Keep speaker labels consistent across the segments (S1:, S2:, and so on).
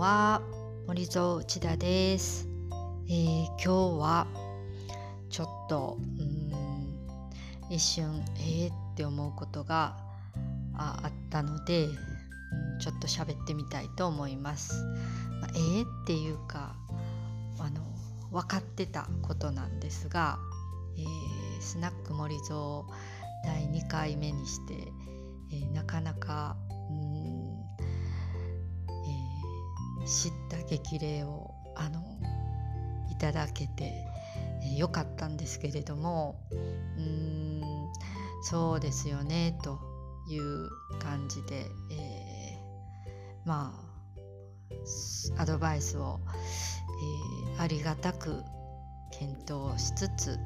S1: は森蔵内田です、えー、今日はちょっと一瞬えーって思うことがあったので、ちょっと喋ってみたいと思います、まあ、えーっていうかあの分かってたことなんですが、えー、スナック森蔵第2回目にして、えー、なかなか知った激励をあのいただけてよかったんですけれどもうんそうですよねという感じで、えー、まあアドバイスを、えー、ありがたく検討しつつ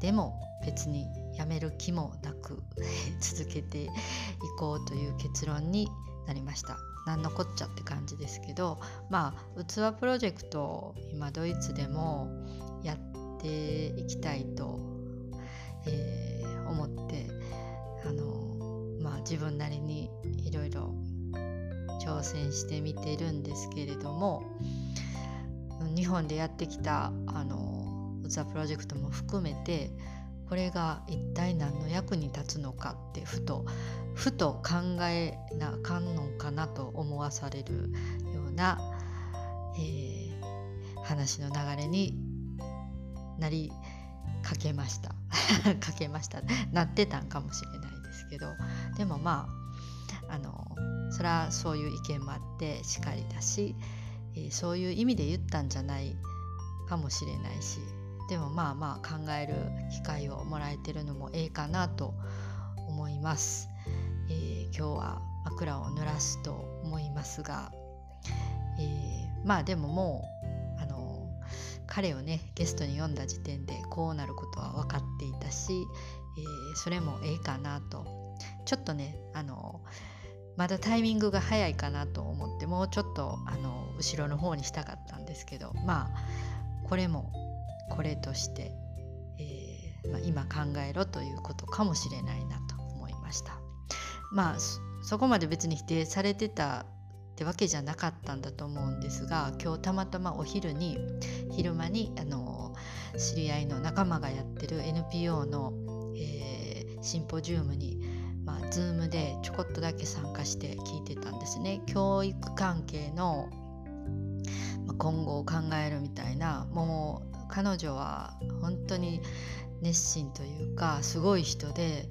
S1: でも別にやめる気もなく続けていこうという結論になりました。何のこっちゃって感じですけどまあ器プロジェクト今ドイツでもやっていきたいと、えー、思ってあのまあ自分なりにいろいろ挑戦してみてるんですけれども日本でやってきたあの器プロジェクトも含めてこれが一体何の役に立つのかってふとふと考えなあかんのかなと思わされるような、えー、話の流れになりかけました。かけました。なってたんかもしれないですけど。でもまああのそれはそういう意見もあってしかりだし、えー、そういう意味で言ったんじゃないかもしれないしでもまあまあ考える機会をもらえてるのもええかなと思います、えー、今日は枕を濡らすと思いますが、えー、まあでももうあの彼をねゲストに呼んだ時点でこうなることは分かっていたし、えー、それもええかなと。ちょっとねあのまだタイミングが早いかなと思ってもうちょっとあの後ろの方にしたかったんですけどまあこれもこれとして、えー、まあ、今考えろということかもしれないなと思いました。まあそこまで別に否定されてたってわけじゃなかったんだと思うんですが今日たまたまお昼に昼間にあの知り合いの仲間がやってる NPO の、えー、シンポジウムにまあ、Zoom でちょこっとだけ参加して聞いてたんですね。教育関係の、まあ、今後を考えるみたいなもう彼女は本当に熱心というかすごい人で、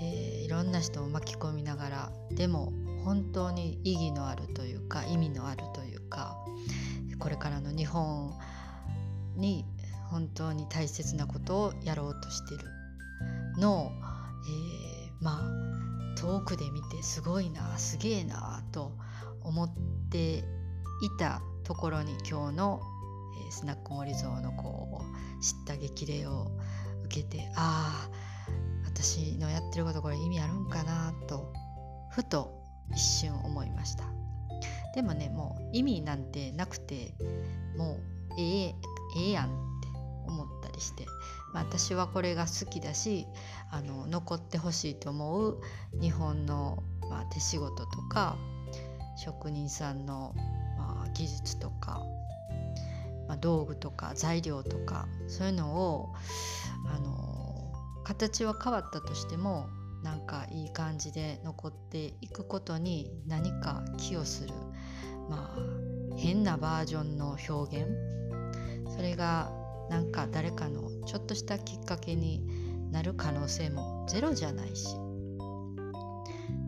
S1: えー、いろんな人を巻き込みながらでも本当に意義のあるというか意味のあるというかこれからの日本に本当に大切なことをやろうとしてるのを、えー、まあ遠くで見てすごいなすげえなと思っていたところに今日のえー、スナック森蔵のこう知った激励を受けてああ私のやってることこれ意味あるんかなとふと一瞬思いました。でもねもう意味なんてなくてもうええええやんって思ったりして、まあ、私はこれが好きだしあの残ってほしいと思う日本の、まあ、手仕事とか職人さんの、まあ、技術とかまあ、道具とか材料とかそういうのをあの形は変わったとしてもなんかいい感じで残っていくことに何か寄与するまあ変なバージョンの表現。それがなんか誰かのちょっとしたきっかけになる可能性もゼロじゃないし。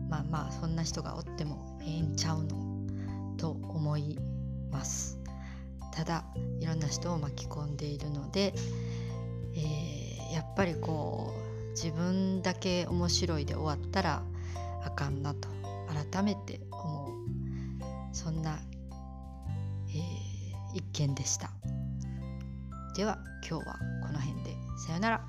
S1: まあまあそんな人がおってもええんちゃうの？と思います。ただいろんな人を巻き込んでいるので、えー、やっぱりこう自分だけ面白いで終わったらあかんなと改めて思うそんな、えー、一件でした。では今日はこの辺で。さよなら。